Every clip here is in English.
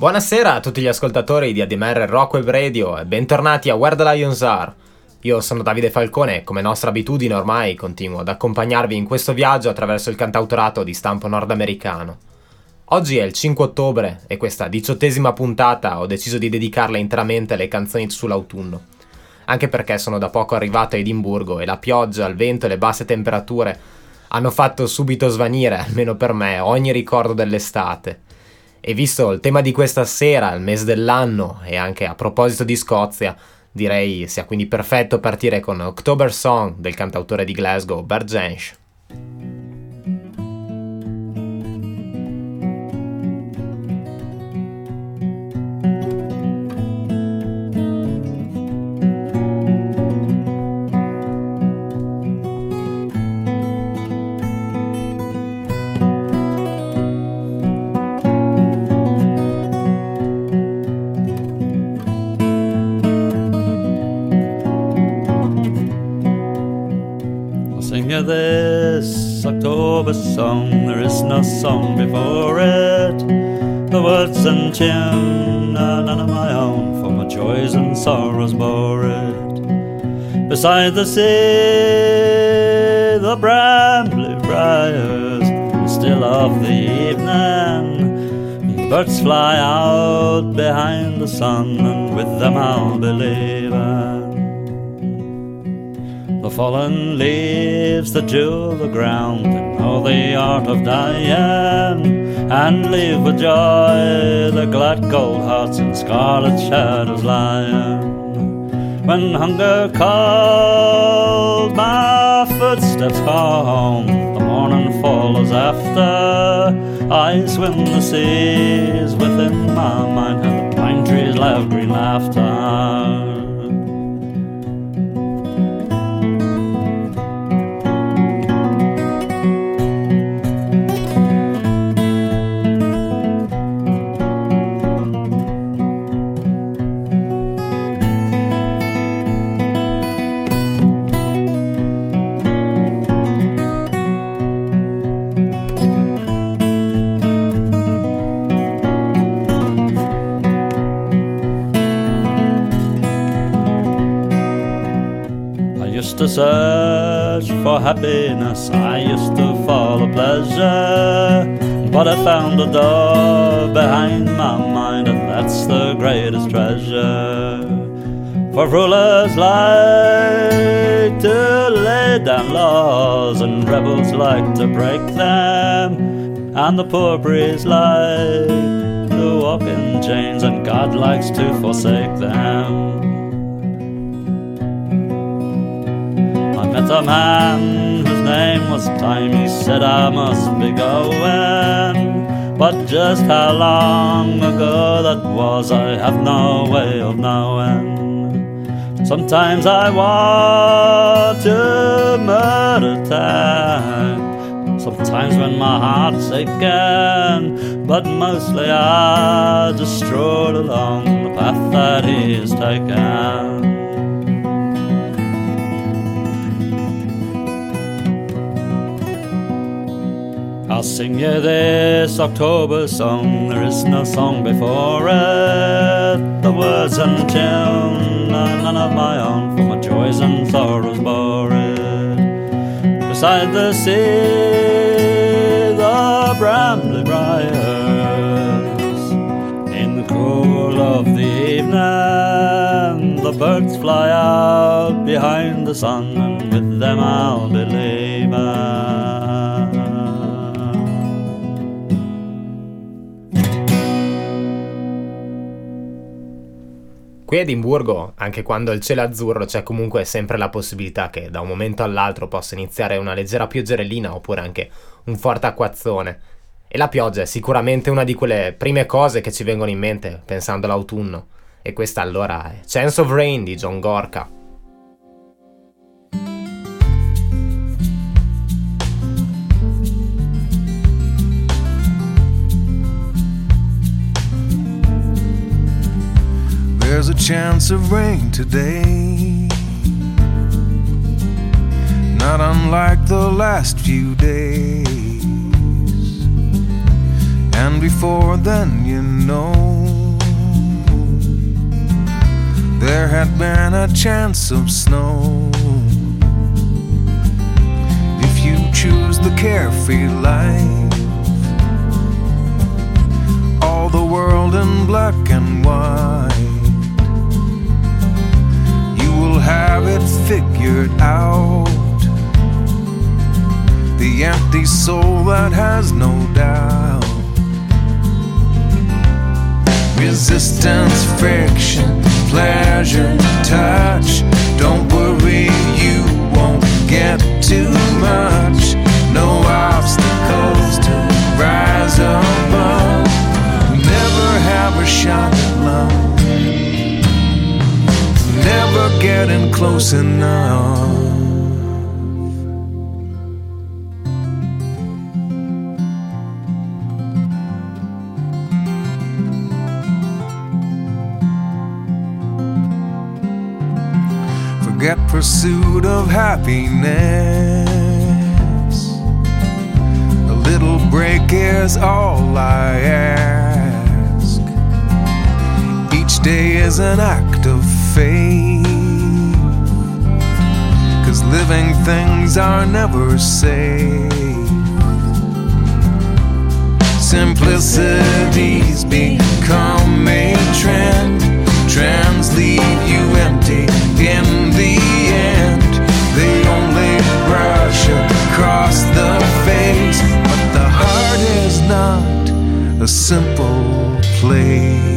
Buonasera a tutti gli ascoltatori di ADMR Rock Web Radio e bentornati a Where the Lions Are. Io sono Davide Falcone e come nostra abitudine ormai continuo ad accompagnarvi in questo viaggio attraverso il cantautorato di stampo nordamericano. Oggi è il 5 ottobre e questa diciottesima puntata ho deciso di dedicarla interamente alle canzoni sull'autunno. Anche perché sono da poco arrivato a Edimburgo e la pioggia, il vento e le basse temperature hanno fatto subito svanire, almeno per me, ogni ricordo dell'estate. E visto il tema di questa sera, il mese dell'anno e anche a proposito di Scozia, direi sia quindi perfetto partire con October Song del cantautore di Glasgow Bert Jansch. This October song. There is no song before it. The words and tune are none of my own, for my joys and sorrows bore it. Beside the sea, the brambly briars, still of the evening. Birds fly out behind the sun, and with them I'll be leaving. Fallen leaves that jewel the ground and know the art of dying, and leave with joy the glad gold hearts and scarlet shadows lying. When hunger called my footsteps home, the morning follows after. I swim the seas within my mind, and the pine trees laugh green laughter. Search for happiness, I used to follow pleasure. But I found a door behind my mind, and that's the greatest treasure. For rulers like to lay down laws, and rebels like to break them. And the poor breeze like to walk in chains, and God likes to forsake them. Met a man whose name was Time. He said I must be going. But just how long ago that was, I have no way of knowing. Sometimes I want to murder time. Sometimes when my heart's aching, but mostly I just stroll along the path that has taken. I'll sing you this October song. There is no song before it. The words and tune are none of my own, for my joys and sorrows bore it. Beside the sea, the brambly briars, in the cool of the evening, the birds fly out behind the sun, and with them I'll be leaving. Qui a Edimburgo, anche quando il cielo è azzurro, c'è comunque sempre la possibilità che da un momento all'altro possa iniziare una leggera pioggerellina oppure anche un forte acquazzone. E la pioggia è sicuramente una di quelle prime cose che ci vengono in mente pensando all'autunno. E questa allora è Chance of Rain di John Gorka. There's a chance of rain today. Not unlike the last few days. And before then, you know, there had been a chance of snow. If you choose the carefree life, all the world in black and white have it figured out. The empty soul that has no doubt. Resistance, friction, pleasure, touch. Don't worry, you won't get too much. No obstacles to rise above. Never have a shot at love never getting close enough. Forget pursuit of happiness. A little break is all I ask. Each day is an act of faith. Living things are never safe. Simplicity's become a trend. Trends leave you empty in the end. They only brush across the face, but the heart is not a simple place.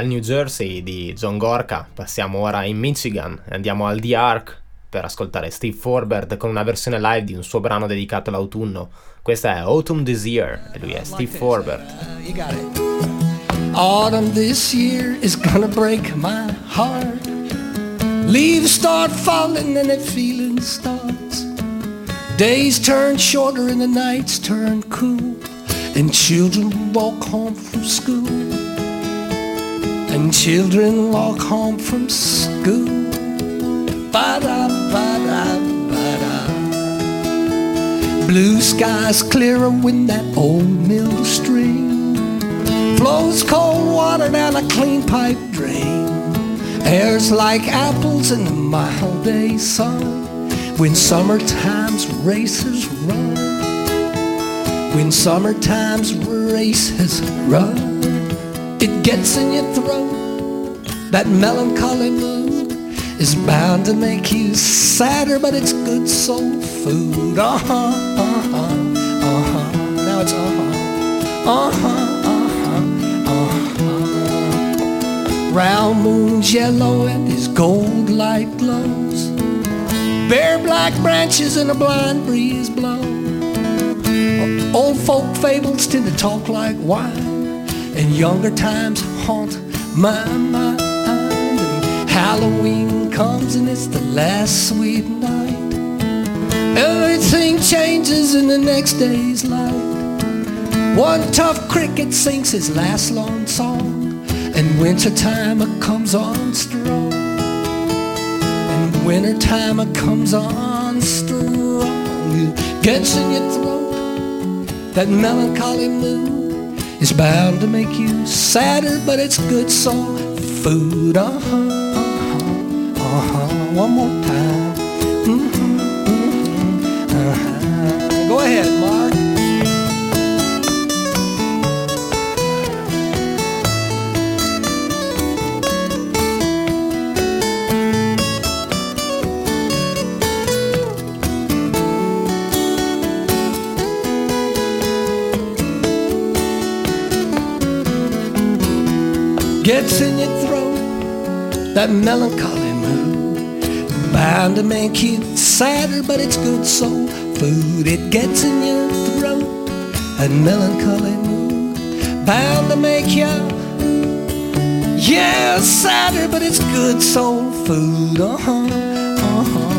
Dal New Jersey di John Gorka passiamo ora in Michigan e andiamo al The Ark per ascoltare Steve Forbert con una versione live di un suo brano dedicato all'autunno. Questa è Autumn This Year e lui è Steve Forbert. Uh. Autumn this year is gonna break my heart. Leaves start falling and the feeling starts. Days turn shorter and the nights turn cool. And children walk home from school. And children walk home from school. Ba-da, ba-da, ba-da. Blue skies clearer when that old mill stream flows cold water down a clean pipe drain. Air's like apples in the mild day sun when summertime's races run. When summertime's races run, it gets in your throat, that melancholy mood. is bound to make you sadder, but it's good soul food. Uh huh, uh huh, uh huh. Now it's uh huh, uh huh, uh huh, uh huh. Round moon's yellow and his gold light glows. Bare black branches and a blind breeze blow. Old folk fables tend to talk like wine, and younger times haunt my mind. And Halloween comes and it's the last sweet night. Everything changes in the next day's light. One tough cricket sings his last long song, and wintertime comes on strong. And wintertime comes on strong. It gets in your throat, that melancholy mood is bound to make you sadder, but it's good soul food. Uh huh, uh huh, uh huh. One more time. Mhm, mhm, uh-huh. Go ahead, Mark. Gets in your throat, that melancholy mood. Bound to make you sadder, but it's good soul food. It gets in your throat, that melancholy mood. Bound to make you, yeah, sadder, but it's good soul food. Uh huh, uh huh,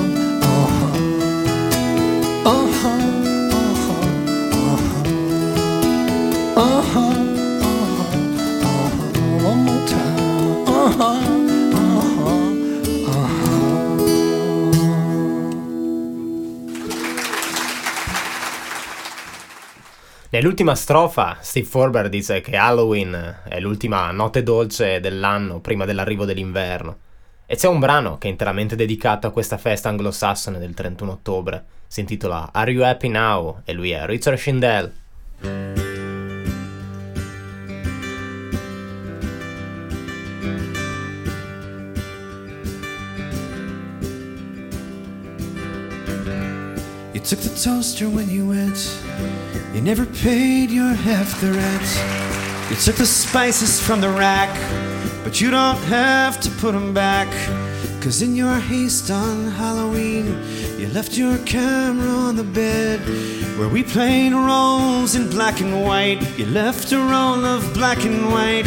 uh huh, uh huh, uh huh, uh huh, Nell'ultima strofa, Steve Forber dice che Halloween è l'ultima notte dolce dell'anno prima dell'arrivo dell'inverno. E c'è un brano che è interamente dedicato a questa festa anglosassone del 31 ottobre. Si intitola Are You Happy Now? E lui è Richard Schindel. You took the toaster when you went. You never paid your half the rent. You took the spices from the rack, but you don't have to put them back. Cause in your haste on Halloween, you left your camera on the bed where we played roles in black and white. You left a roll of black and white.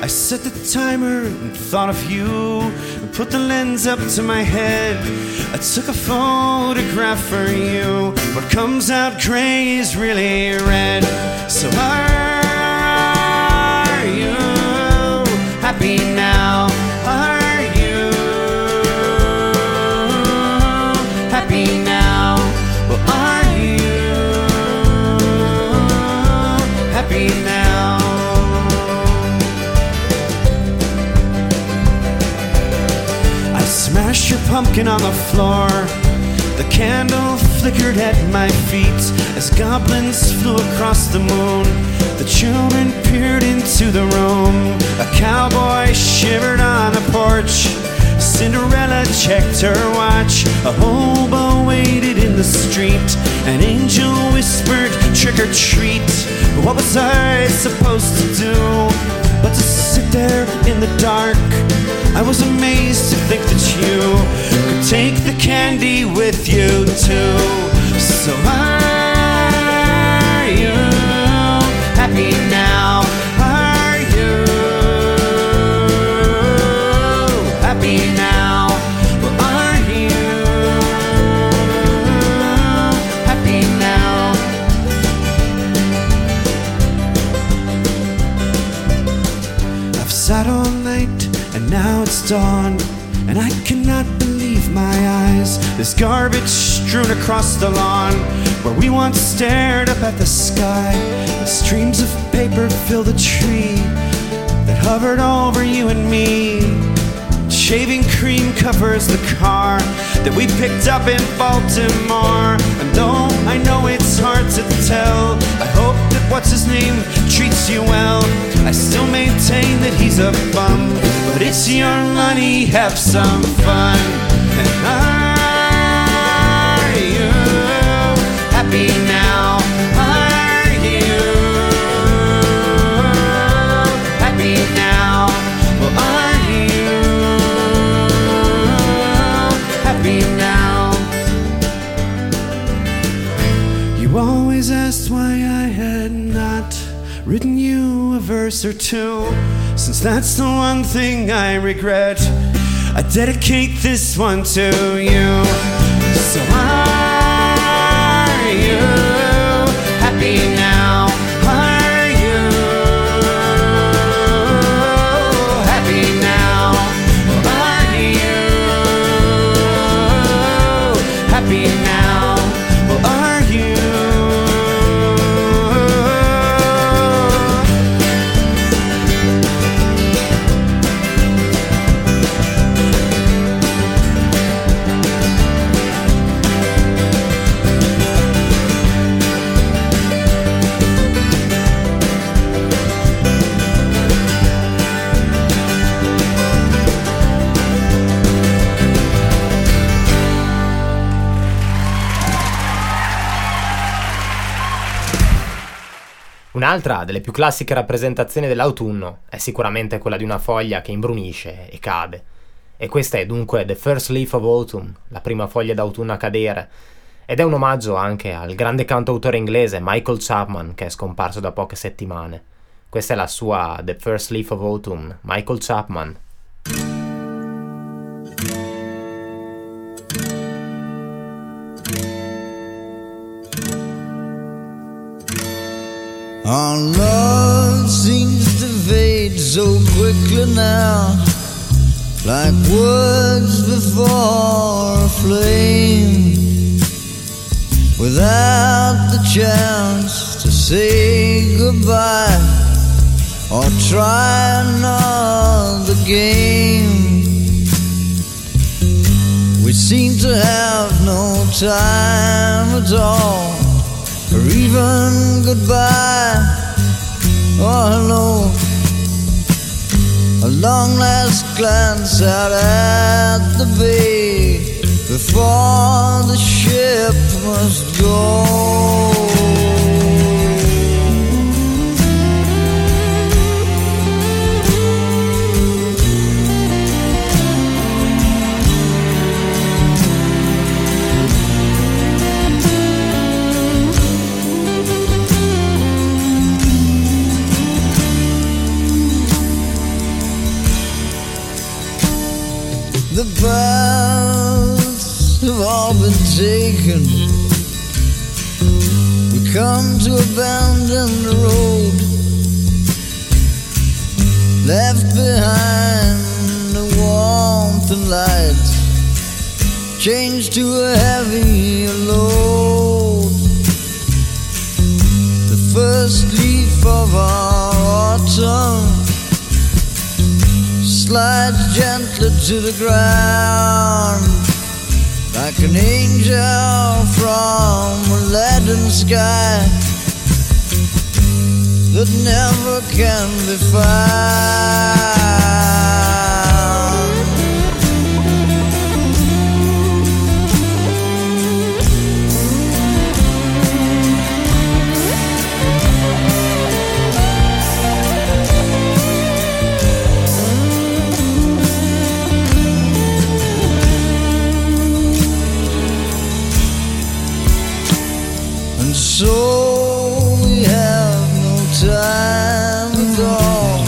I set the timer and thought of you and put the lens up to my head. I took a photograph for you. What comes out gray is really red. So are you happy pumpkin on the floor. The candle flickered at my feet as goblins flew across the moon. The children peered into the room. A cowboy shivered on a porch. Cinderella checked her watch. A hobo waited in the street. An angel whispered, trick or treat. What was I supposed to do? But to sit there in the dark. I was amazed to think that you could take the candy with you too. So are you happy now? Dawn, and I cannot believe my eyes. There's garbage strewn across the lawn where we once stared up at the sky. Streams of paper fill the tree that hovered over you and me. Shaving cream covers the car that we picked up in Baltimore. I know it's hard to tell, I hope that what's his name treats treats you well. I still maintain that he's a bum, but it's your money, have some fun. And are you happy always asked why I had not written you a verse or two. Since that's the one thing I regret, I dedicate this one to you. So are you happy now? Un'altra delle più classiche rappresentazioni dell'autunno è sicuramente quella di una foglia che imbrunisce e cade. E questa è dunque The First Leaf of Autumn, la prima foglia d'autunno a cadere, ed è un omaggio anche al grande cantautore inglese Michael Chapman che è scomparso da poche settimane. Questa è la sua The First Leaf of Autumn, Michael Chapman. Our love seems to fade so quickly now, like words before a flame, without the chance to say goodbye or try another game. We seem to have no time at all or even goodbye oh, or hello. A long last glance out at the bay before the ship must go. The paths have all been taken. We come to abandon the road. Left behind the warmth and light. Changed to a heavy load. The first leaf of our autumn slides gently to the ground like an angel from a leaden sky that never can be found. So we have no time at all.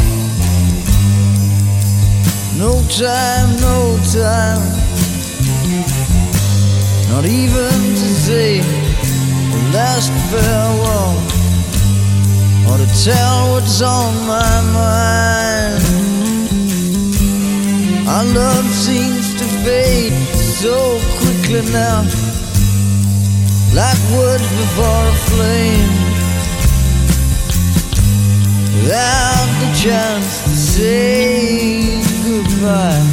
No time, no time. Not even to say a last farewell or to tell what's on my mind. Our love seems to fade so quickly now like wood before a flame without the chance to say goodbye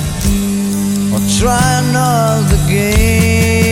or try another game.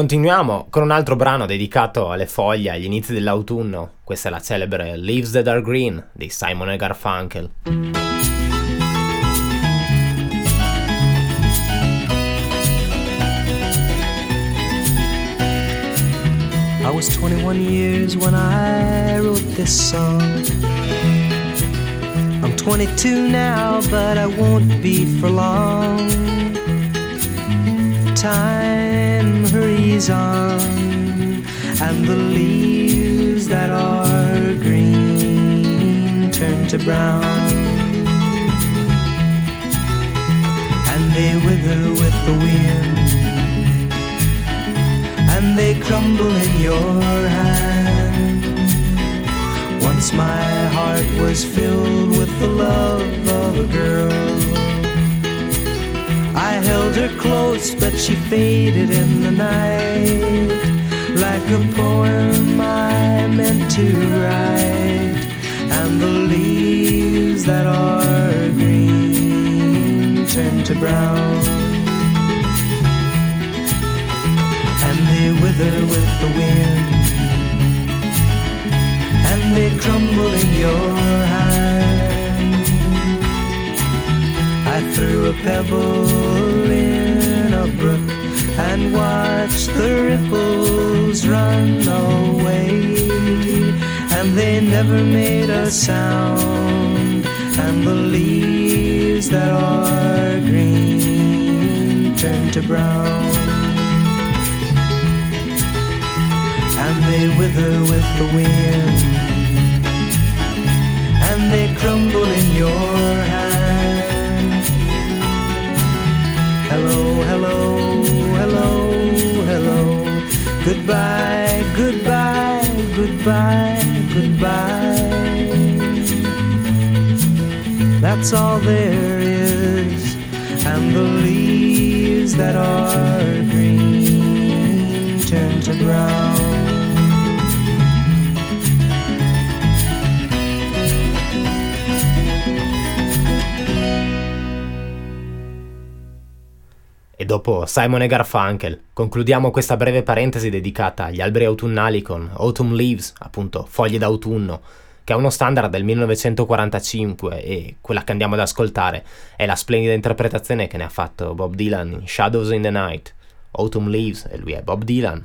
Continuiamo con un altro brano dedicato alle foglie, agli inizi dell'autunno. Questa è la celebre Leaves That Are Green di Simon e Garfunkel. I was 21 years when I wrote this song. I'm 22 now, but I won't be for long. Time hurries on, and the leaves that are green turn to brown. And they wither with the wind and they crumble in your hand. Once my heart was filled with the close, but she faded in the night. Like a poem I meant to write, and the leaves that are green turn to brown. and they wither with the wind, and they crumble in your hand. I threw a pebble brook and watch the ripples run away, and they never made a sound, and the leaves that are green turn to brown. and they wither with the wind, and they crumble in your hand. Hello, hello, hello. Goodbye, goodbye, goodbye, goodbye. That's all there is, and the leaves that are green turn to brown. Dopo Simon e Garfunkel concludiamo questa breve parentesi dedicata agli alberi autunnali con Autumn Leaves, appunto foglie d'autunno, che è uno standard del 1945 e quella che andiamo ad ascoltare è la splendida interpretazione che ne ha fatto Bob Dylan in Shadows in the Night. Autumn Leaves e lui è Bob Dylan.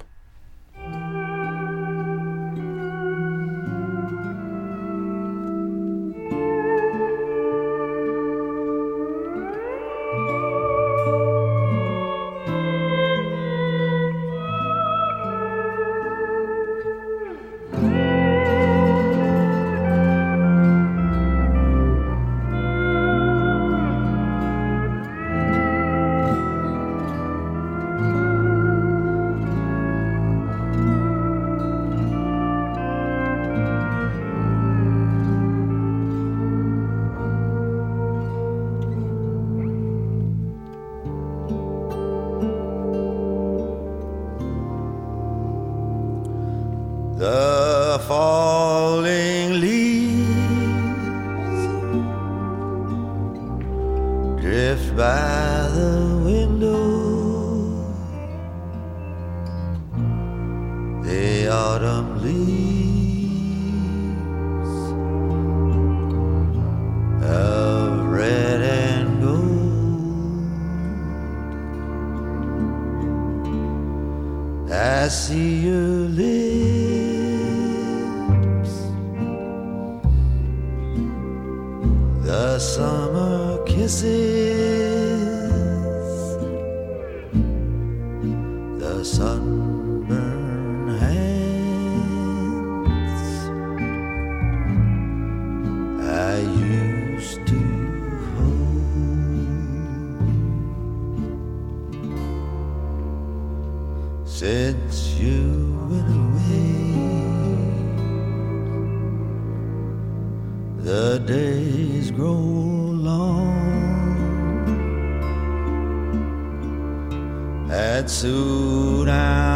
Since you went away. The days grow long, and soon I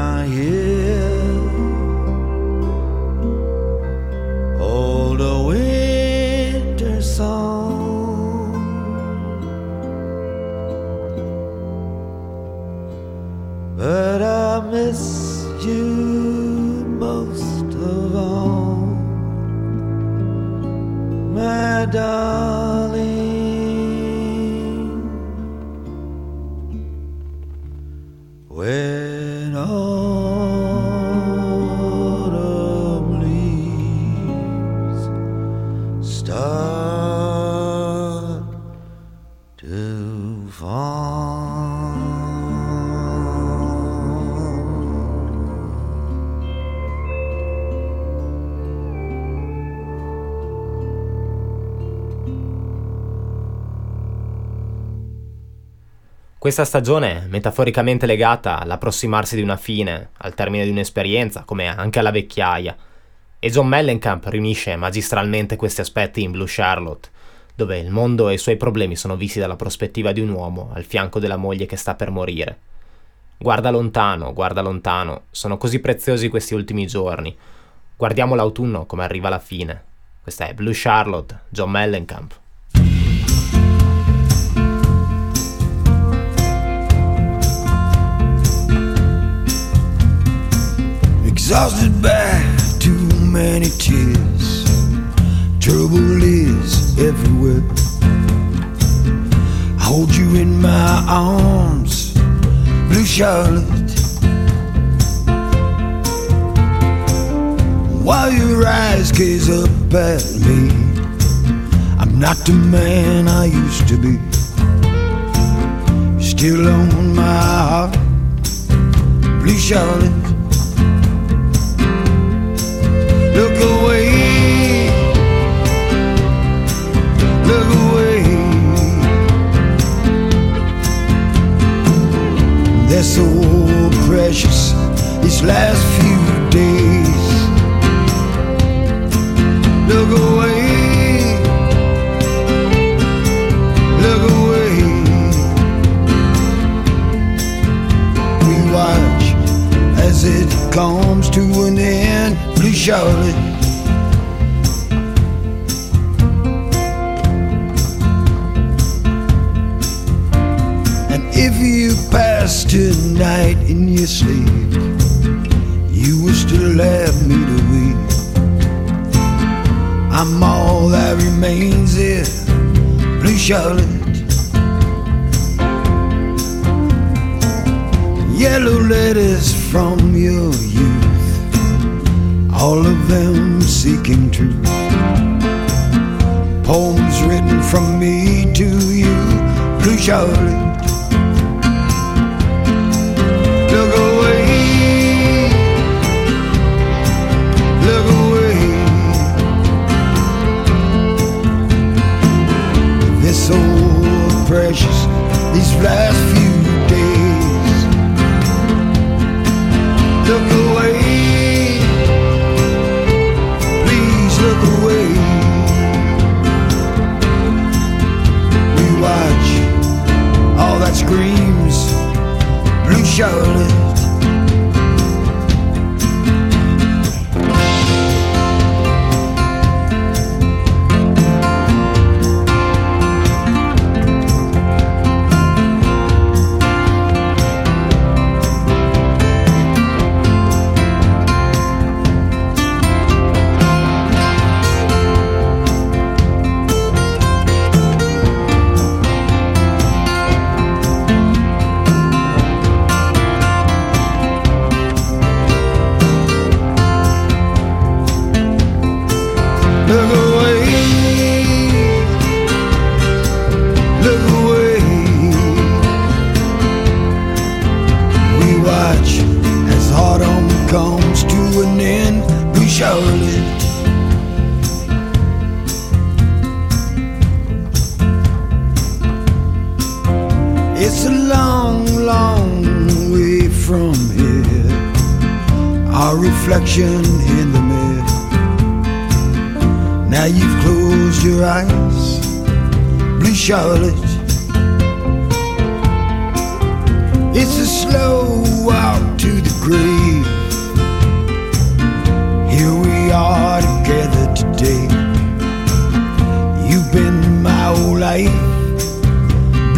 Questa stagione è metaforicamente legata all'approssimarsi di una fine, al termine di un'esperienza, come anche alla vecchiaia. E John Mellencamp riunisce magistralmente questi aspetti in Blue Charlotte, dove il mondo e i suoi problemi sono visti dalla prospettiva di un uomo al fianco della moglie che sta per morire. Guarda lontano, guarda lontano, sono così preziosi questi ultimi giorni. Guardiamo l'autunno come arriva la fine. Questa è Blue Charlotte, John Mellencamp. Exhausted by too many tears. Trouble is everywhere. I hold you in my arms, Blue Charlotte. While your eyes gaze up at me, I'm not the man I used to be. Still on my heart, Blue Charlotte. They're so precious these last few days. Look away, look away. We watch as it comes to an end. Blue Charlotte. Pass tonight in your sleep, you will still have me to weep. I'm all that remains here, Blue Charlotte. Yellow letters from your youth, all of them seeking truth. Poems written from me to you, Blue Charlotte. These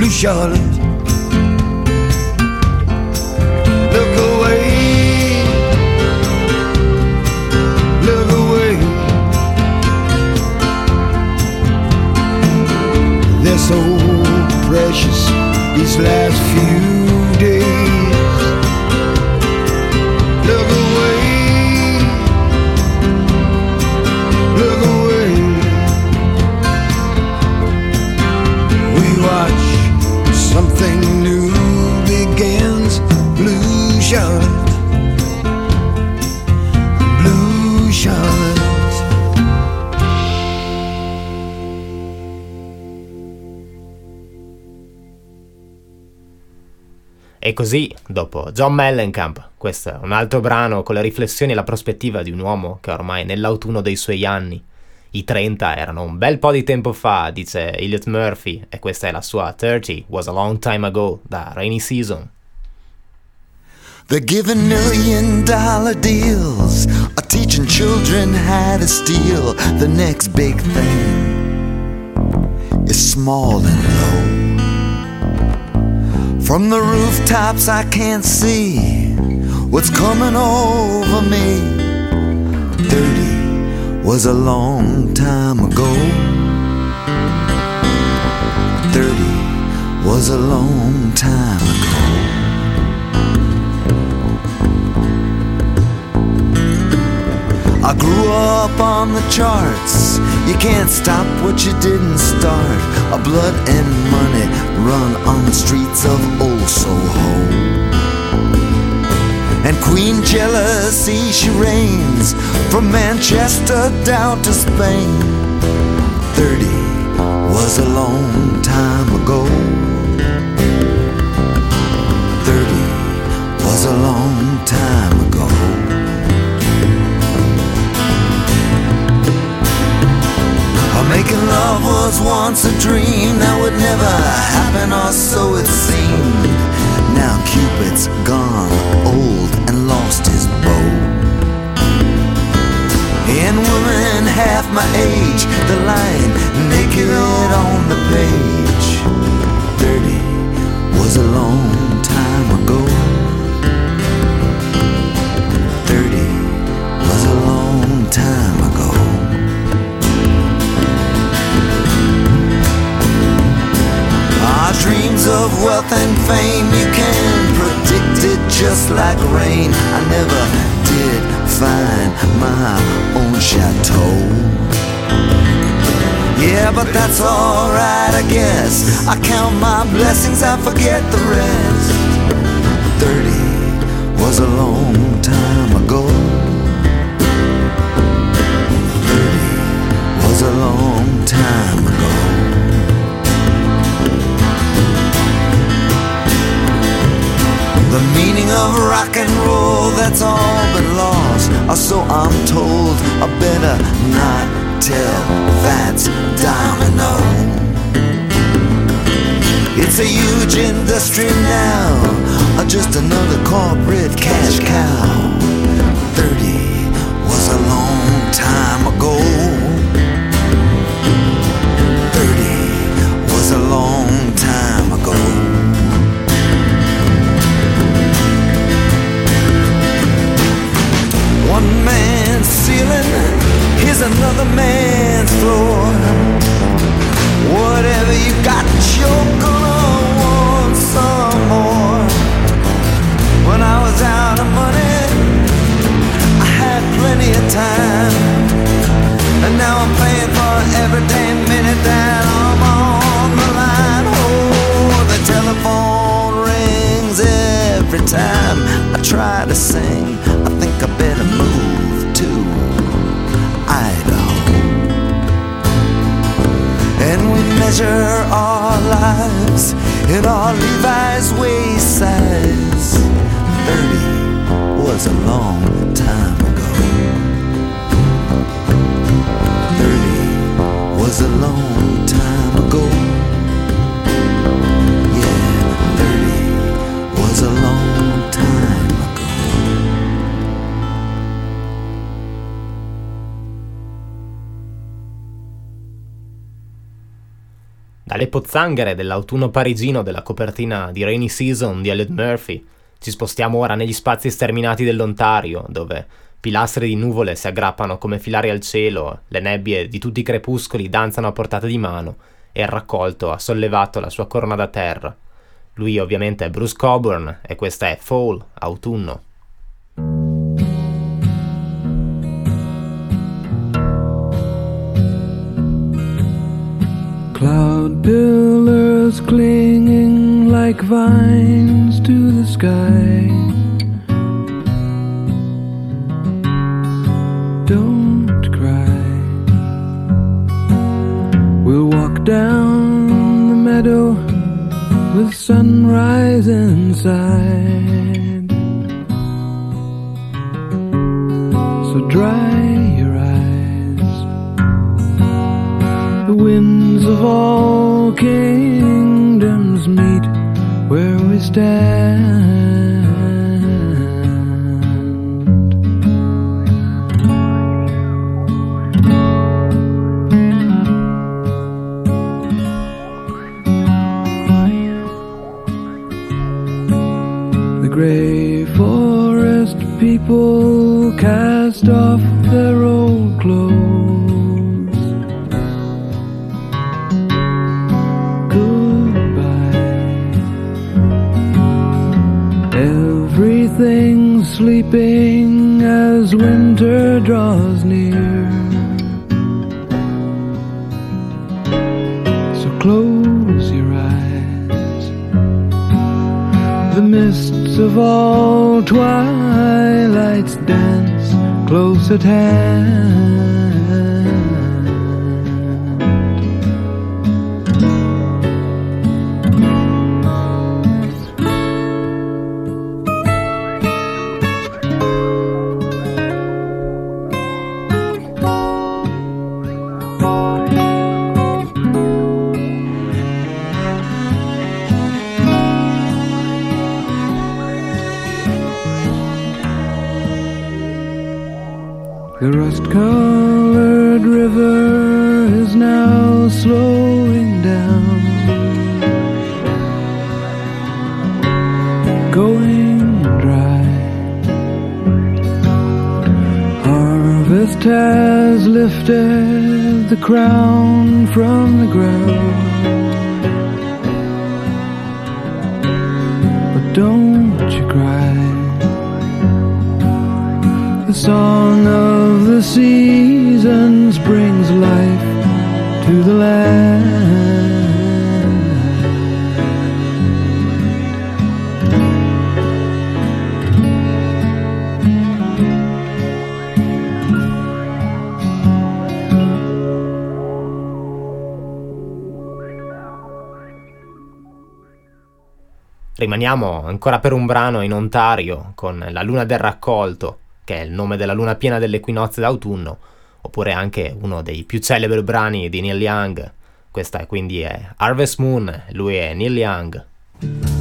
blue Charlotte. Look away, look away. They're so precious, these last few. something new begins. Blue Charlotte, Blue Charlotte. E così, dopo John Mellencamp, questo è un altro brano con le riflessioni e la prospettiva di un uomo che ormai nell'autunno dei suoi anni, i 30 erano un bel po' di tempo fa, dice Elliot Murphy, e questa è la sua 30 was a long time ago da Rainy Season. They're giving million dollar deals, are teaching children how to steal. The next big thing is small and low. From the rooftops, I can't see what's coming over me. 30 was a long time ago. 30 was a long time ago. I grew up on the charts. You can't stop what you didn't start. A blood and money run on the streets of oh old Soho. Queen jealousy, she reigns from Manchester down to Spain. Thirty was a long time ago. Thirty was a long time ago. Making love was once a dream that would never happen, or so it seemed. Now Cupid's gone old lost his bow. And women half my age, the line naked on the page. Thirty was a long time ago. Thirty was a long time ago. Our dreams of wealth and fame, you can predict it just like rain. I never did find my own chateau. Yeah, but that's alright, I guess. I count my blessings, I forget the rest. Thirty was a long time ago. Thirty was a long time ago. The meaning of rock and roll, that's all been lost. Or so I'm told, I better not tell that's domino. It's a huge industry now, or just another corporate cash cow. Pozzanghere dell'autunno parigino della copertina di Rainy Season di Elliot Murphy ci spostiamo ora negli spazi sterminati dell'Ontario, dove pilastri di nuvole si aggrappano come filari al cielo, le nebbie di tutti i crepuscoli danzano a portata di mano e il raccolto ha sollevato la sua corona da terra. Lui ovviamente è Bruce Coburn e questa è Fall, autunno. Cloud pillars clinging like vines to the sky. Don't cry. We'll walk down the meadow with sunrise inside. So dry your eyes. The winds of all kingdoms meet where we stand. Of all twilights dance close at hand. Slowing down. Going dry. Harvest has lifted the crown from the ground. But don't you cry. The song of the seasons Rimaniamo ancora per un brano in Ontario con La luna del raccolto, che è il nome della luna piena dell'equinozio d'autunno, oppure anche uno dei più celebri brani di Neil Young. Questa quindi è Harvest Moon, lui è Neil Young.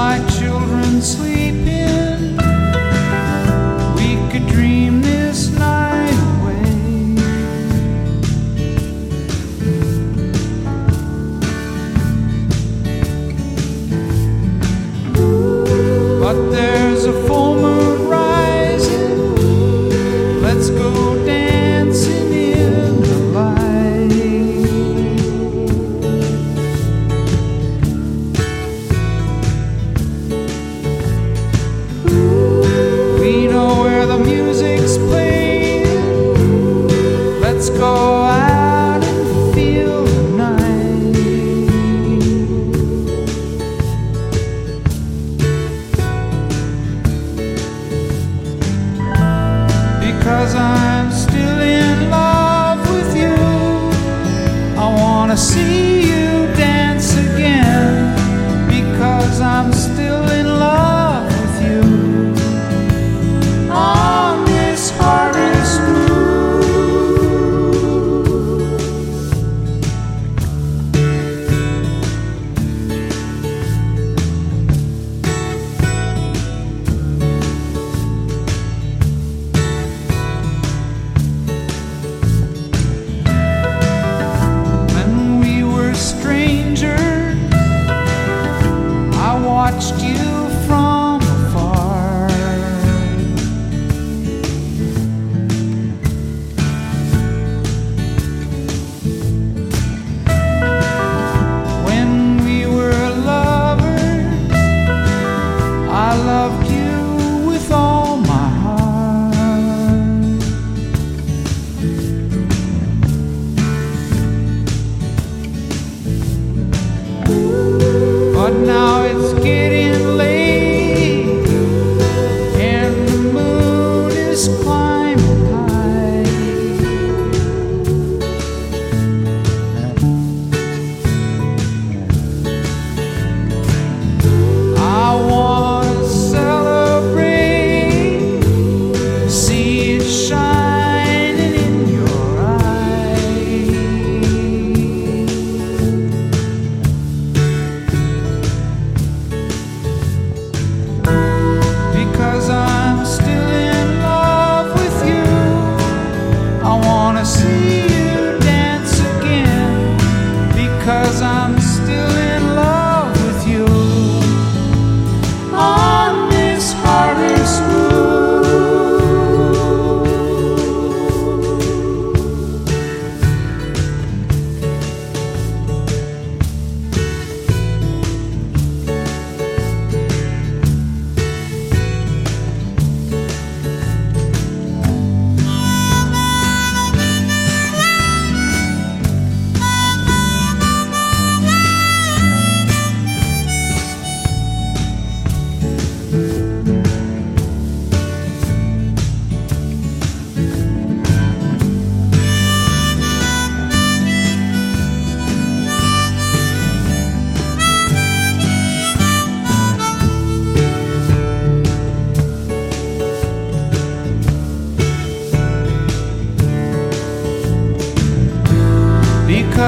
Like children sleeping,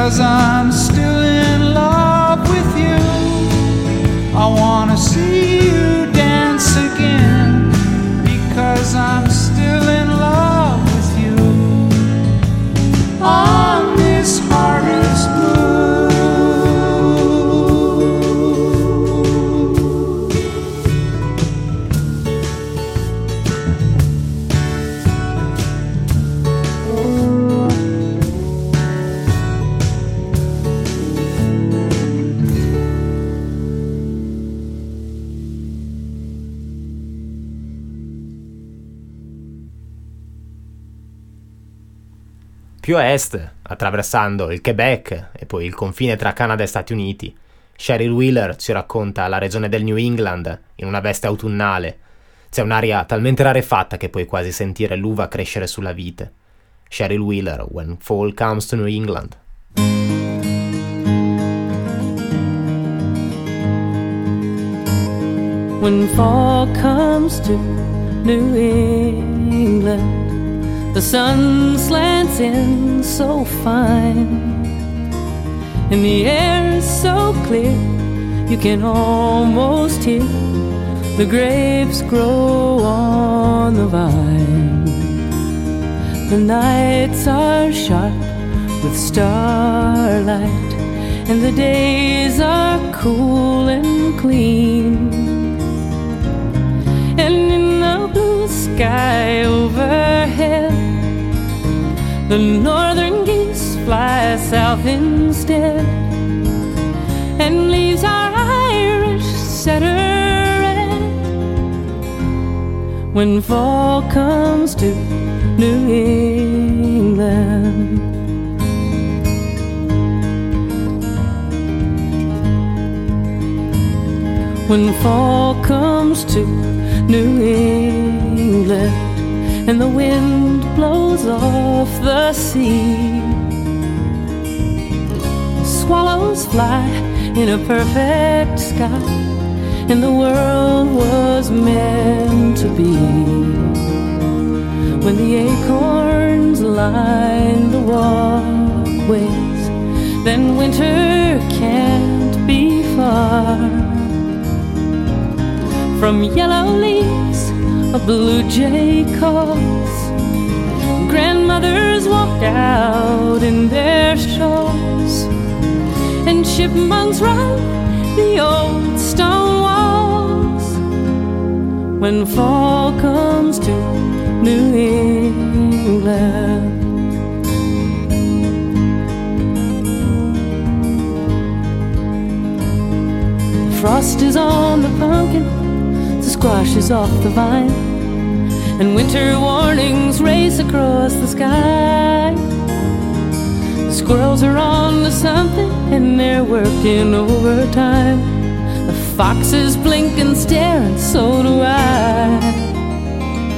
Because I'm still Più a est, attraversando il Quebec e poi il confine tra Canada e Stati Uniti, Cheryl Wheeler ci racconta la regione del New England in una veste autunnale. C'è un'aria talmente rarefatta che puoi quasi sentire l'uva crescere sulla vite. Cheryl Wheeler, When Fall Comes to New England. When fall comes to New England, the sun slants in so fine, and the air is so clear you can almost hear the grapes grow on the vine. The nights are sharp with starlight, and the days are cool and clean. And in the blue sky the northern geese fly south instead, and leaves our Irish setter red when fall comes to New England. When fall comes to New England and the wind blows off the sea, swallows fly in a perfect sky, and the world was meant to be when the acorns line the walkways, then winter can't be far. From yellow leaves, a blue jay calls. Grandmothers walk out in their shawls, and chipmunks run the old stone walls. When fall comes to New England. Frost is on the pumpkin, the squash is off the vine, and winter warnings race across the sky. The squirrels are on to something, and they're working overtime The foxes blink and stare, and so do I.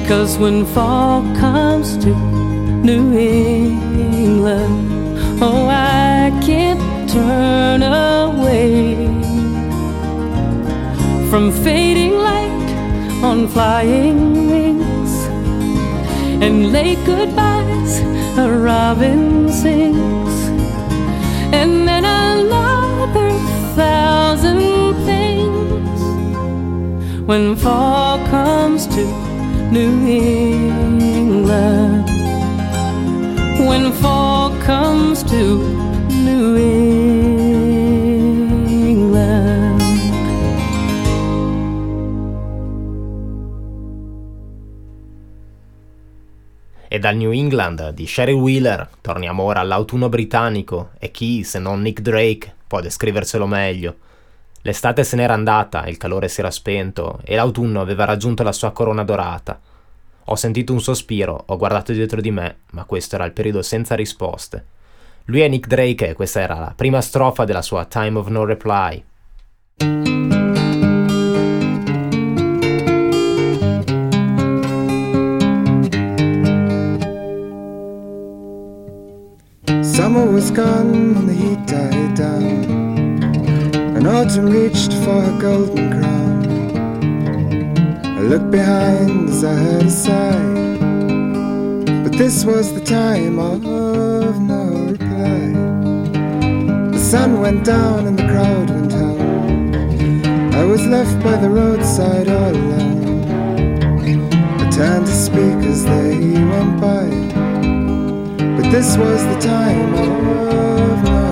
Cause when fall comes to New England, oh, I can't turn away from fading light on flying and late goodbyes a robin sings. And then another thousand things. When fall comes to New England. When fall comes to dal New England di Sherry Wheeler torniamo ora all'autunno britannico e chi, se non Nick Drake, può descriverselo meglio. L'estate se n'era andata, il calore si era spento e l'autunno aveva raggiunto la sua corona dorata. Ho sentito un sospiro, ho guardato dietro di me, ma questo era il periodo senza risposte. Lui è Nick Drake e questa era la prima strofa della sua Time of No Reply. Was gone and the heat died down, and autumn reached for her golden crown. I looked behind as I heard a sigh, but this was the time of no reply. The sun went down and the crowd went home. I was left by the roadside all alone. I turned to speak as they went by. This was the time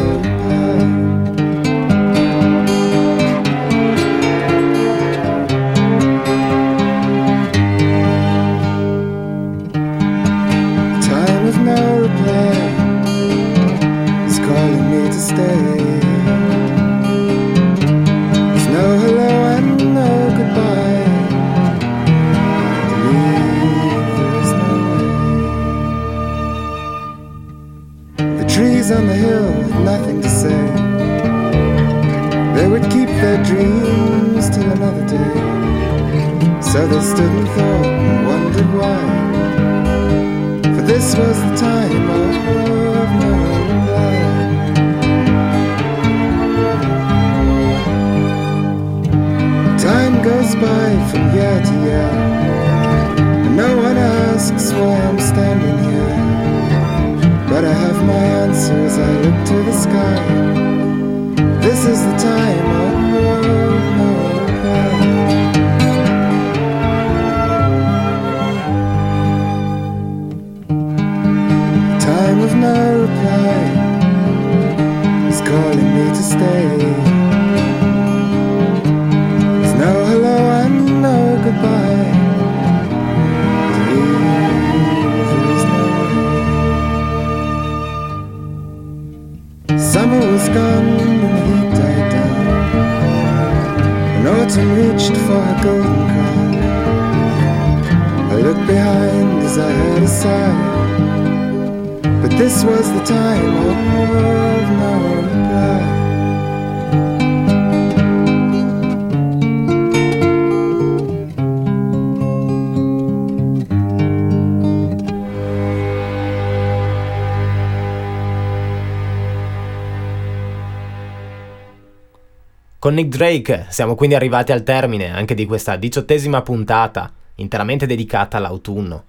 Con Nick Drake siamo quindi arrivati al termine anche di questa diciottesima puntata, interamente dedicata all'autunno.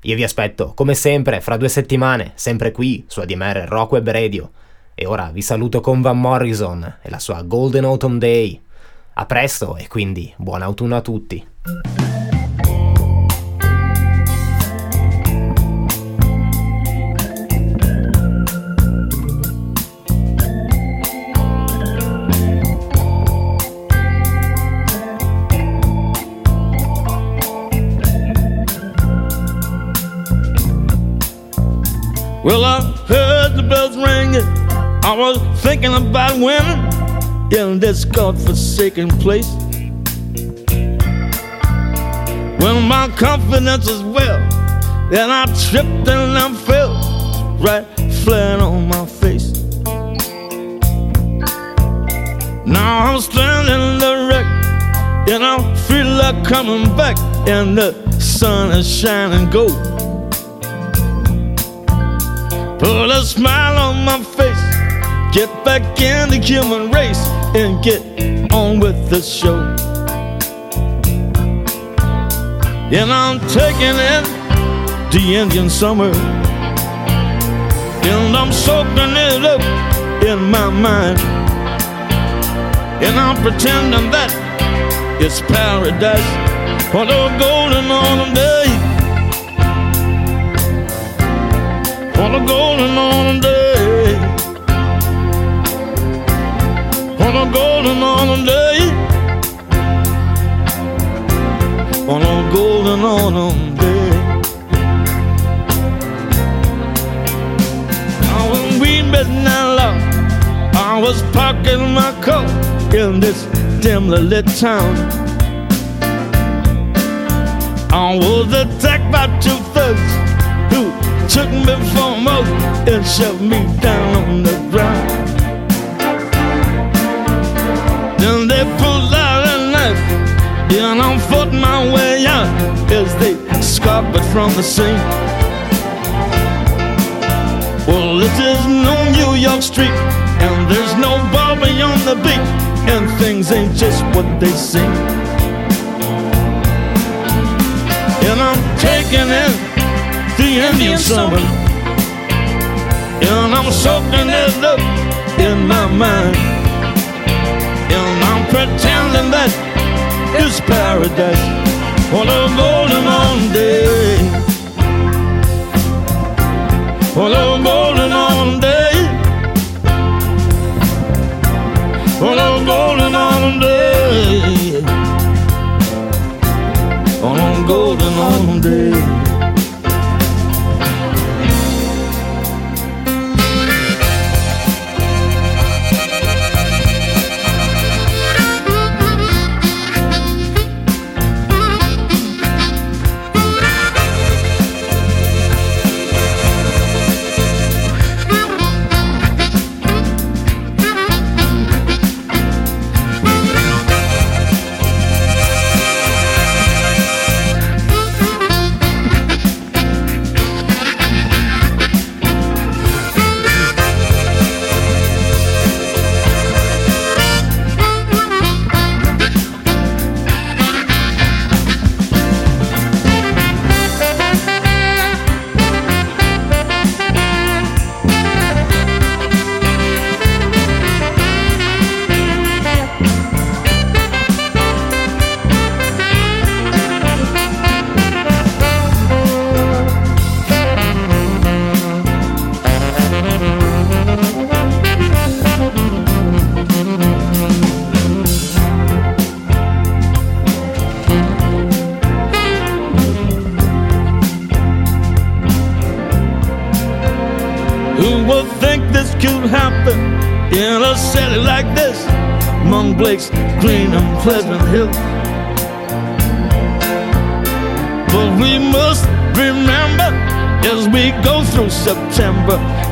Io vi aspetto, come sempre, fra due settimane, sempre qui su ADMR Rock Web Radio. E ora vi saluto con Van Morrison e la sua Golden Autumn Day. A presto e quindi buon autunno a tutti. Well, I heard the bells ringing. I was thinking about women in this godforsaken place. When my confidence is well, then I tripped and I fell right flat on my face. Now I'm standing the wreck And I feel like coming back, and the sun is shining gold. Put a smile on my face, get back in the human race, and get on with the show. And I'm taking in the Indian summer, and I'm soaking it up in my mind. And I'm pretending that it's paradise on a golden. On a golden autumn day. On a golden autumn day. On a golden autumn day. Oh, when we met now, love, I was parking my car in this dimly lit town. I was attacked by two thugs took me for and shoved me down on the ground. Then they pulled out a knife, and I'm fought my way out as they scarpered from the scene. Well, it is no New York street, and there's no Bobby on the beat, and things ain't just what they seem. And I'm taking in the Indian summer, and I'm soaking it up in my mind, and I'm pretending that it's paradise on a golden autumn day. On a golden autumn day. On a golden autumn day. On a golden autumn day.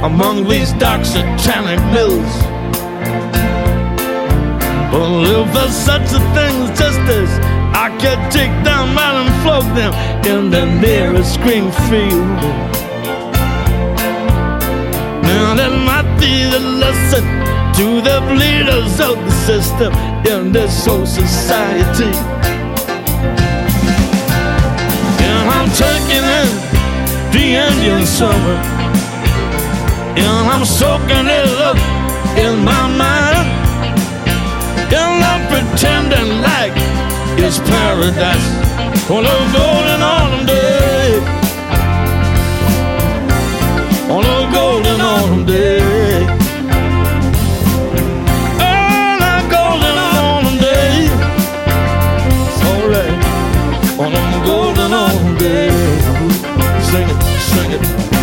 Among these dark satanic mills. Well, if there's such a thing as justice, I could take down mine and float them in the nearest green field. Now that might be the lesson to the leaders of the system in this whole society. And I'm taking in the Indian summer, and I'm soaking it up in my mind, and I'm pretending like it's paradise on a golden autumn day on a golden autumn day. On a golden autumn day. Alright. On a golden autumn day. Sing it, sing it.